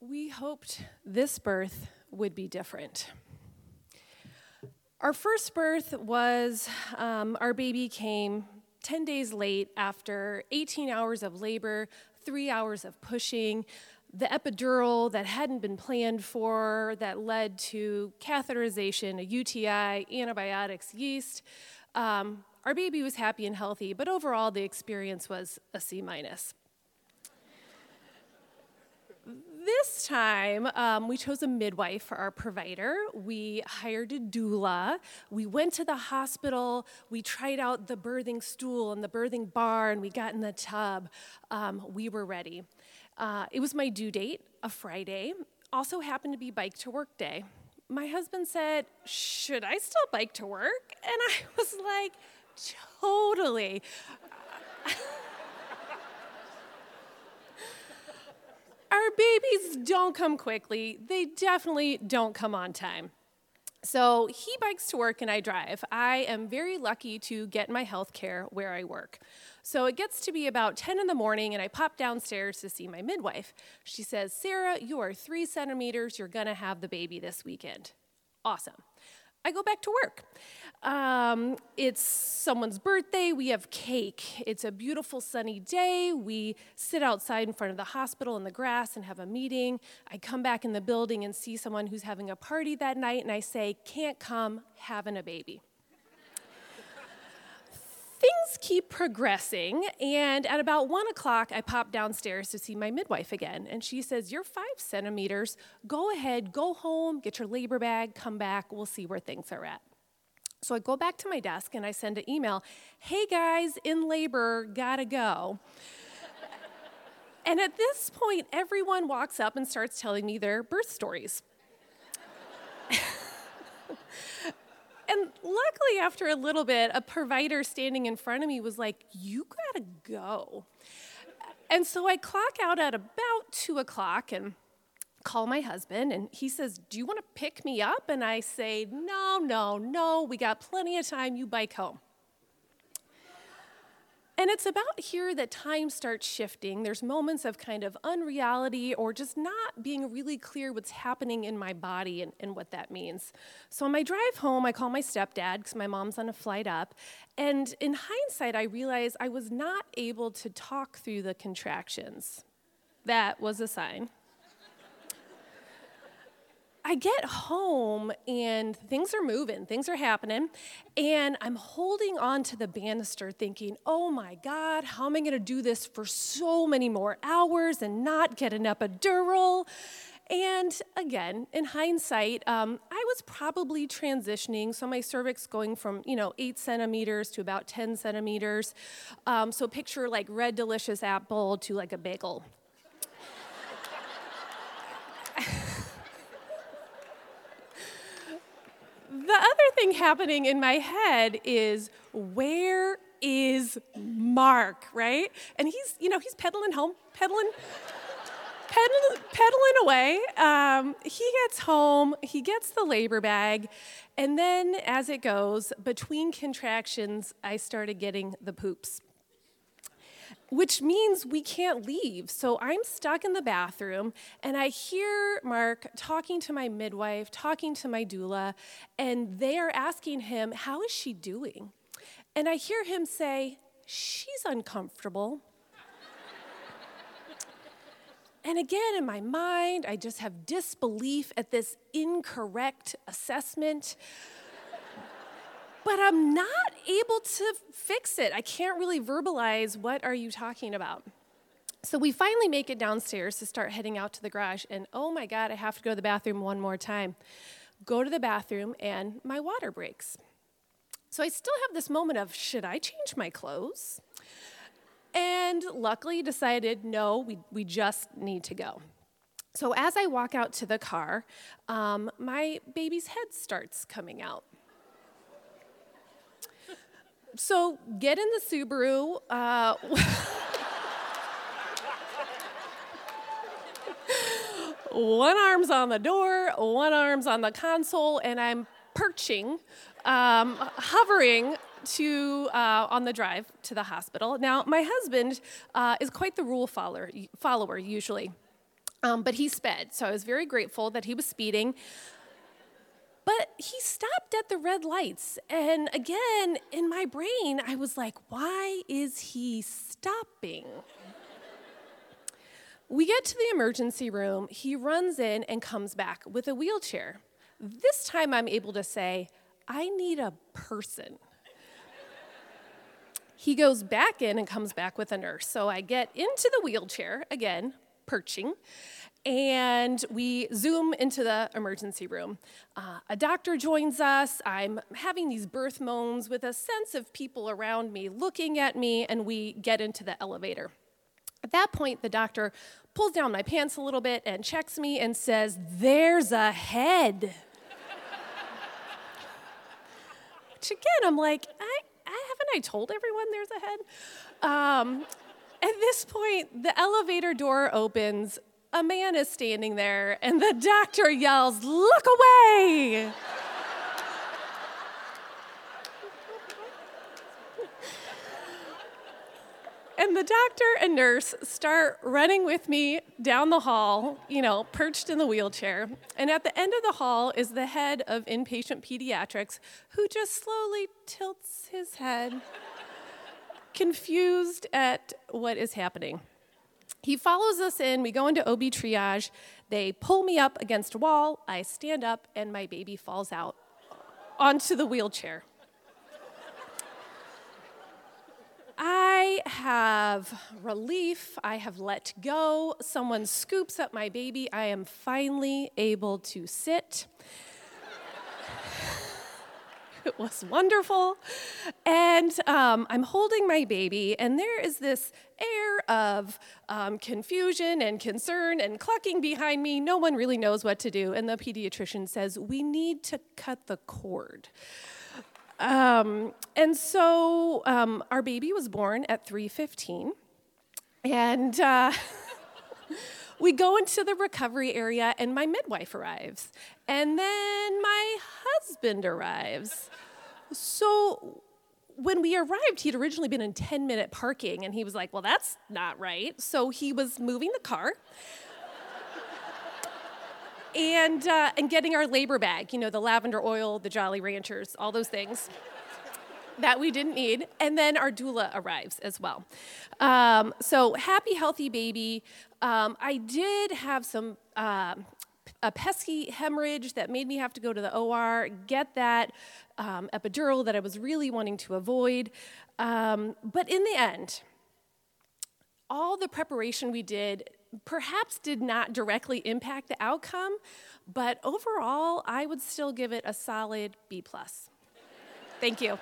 We hoped this birth would be different. Our first birth was um, our baby came 10 days late after 18 hours of labor, three hours of pushing, the epidural that hadn't been planned for that led to catheterization, a UTI, antibiotics, yeast. Um, our baby was happy and healthy, but overall the experience was a C minus. This time, um, we chose a midwife for our provider. We hired a doula. We went to the hospital. We tried out the birthing stool and the birthing bar, and we got in the tub. Um, we were ready. Uh, it was my due date, a Friday. Also happened to be bike to work day. My husband said, Should I still bike to work? And I was like, Totally. Our babies don't come quickly, they definitely don't come on time. So he bikes to work and I drive. I am very lucky to get my health care where I work. So it gets to be about 10 in the morning and I pop downstairs to see my midwife. She says, Sarah, you are three centimeters. You're going to have the baby this weekend. Awesome. I go back to work. Um, it's someone's birthday. We have cake. It's a beautiful sunny day. We sit outside in front of the hospital in the grass and have a meeting. I come back in the building and see someone who's having a party that night, and I say, Can't come, having a baby. Things keep progressing, and at about one o'clock, I pop downstairs to see my midwife again. And she says, You're five centimeters. Go ahead, go home, get your labor bag, come back. We'll see where things are at. So I go back to my desk and I send an email Hey guys, in labor, gotta go. and at this point, everyone walks up and starts telling me their birth stories. and luckily, after a little bit, a provider standing in front of me was like, You gotta go. And so I clock out at about two o'clock and call my husband and he says, Do you want to pick me up? And I say, No, no, no, we got plenty of time. You bike home. And it's about here that time starts shifting. There's moments of kind of unreality or just not being really clear what's happening in my body and, and what that means. So on my drive home, I call my stepdad because my mom's on a flight up. And in hindsight, I realized I was not able to talk through the contractions. That was a sign. I get home and things are moving, things are happening, and I'm holding on to the banister thinking, oh my God, how am I gonna do this for so many more hours and not get an epidural? And again, in hindsight, um, I was probably transitioning. So my cervix going from you know eight centimeters to about ten centimeters. Um, so picture like red delicious apple to like a bagel. The other thing happening in my head is where is Mark, right? And he's, you know, he's pedaling home, pedaling, pedaling, away. Um, he gets home, he gets the labor bag, and then as it goes, between contractions, I started getting the poops which means we can't leave. So I'm stuck in the bathroom and I hear Mark talking to my midwife, talking to my doula, and they are asking him, How is she doing? And I hear him say, She's uncomfortable. and again, in my mind, I just have disbelief at this incorrect assessment but I'm not able to fix it. I can't really verbalize what are you talking about. So we finally make it downstairs to start heading out to the garage, and oh my God, I have to go to the bathroom one more time. Go to the bathroom, and my water breaks. So I still have this moment of should I change my clothes? And luckily decided no, we, we just need to go. So as I walk out to the car, um, my baby's head starts coming out. So get in the Subaru. Uh, one arm's on the door, one arm's on the console, and I'm perching, um, hovering to uh, on the drive to the hospital. Now, my husband uh, is quite the rule follower, follower usually. Um, but he sped, so I was very grateful that he was speeding. But he stopped at the red lights. And again, in my brain, I was like, why is he stopping? we get to the emergency room. He runs in and comes back with a wheelchair. This time I'm able to say, I need a person. he goes back in and comes back with a nurse. So I get into the wheelchair, again, perching, and we zoom into the emergency room. Uh, a doctor joins us. I'm having these birth moans with a sense of people around me looking at me, and we get into the elevator. At that point, the doctor pulls down my pants a little bit and checks me and says, There's a head. Which again, I'm like, I, I haven't I told everyone there's a head? Um, at this point, the elevator door opens, a man is standing there, and the doctor yells, Look away! and the doctor and nurse start running with me down the hall, you know, perched in the wheelchair. And at the end of the hall is the head of inpatient pediatrics who just slowly tilts his head confused at what is happening. He follows us in, we go into OB triage, they pull me up against a wall, I stand up, and my baby falls out onto the wheelchair. I have relief. I have let go. Someone scoops up my baby. I am finally able to sit. It was wonderful. And um, I'm holding my baby, and there is this air of um, confusion and concern and clucking behind me. No one really knows what to do. And the pediatrician says, We need to cut the cord. Um, and so um, our baby was born at 3:15, and uh, we go into the recovery area, and my midwife arrives, and then my husband arrives. So when we arrived, he'd originally been in 10 minute parking, and he was like, Well, that's not right. So he was moving the car. and, uh, and getting our labor bag, you know, the lavender oil, the Jolly Ranchers, all those things that we didn't need. And then our doula arrives as well. Um, so happy, healthy baby. Um, I did have some. Um, a pesky hemorrhage that made me have to go to the OR, get that um, epidural that I was really wanting to avoid. Um, but in the end, all the preparation we did perhaps did not directly impact the outcome, but overall, I would still give it a solid B plus. Thank you.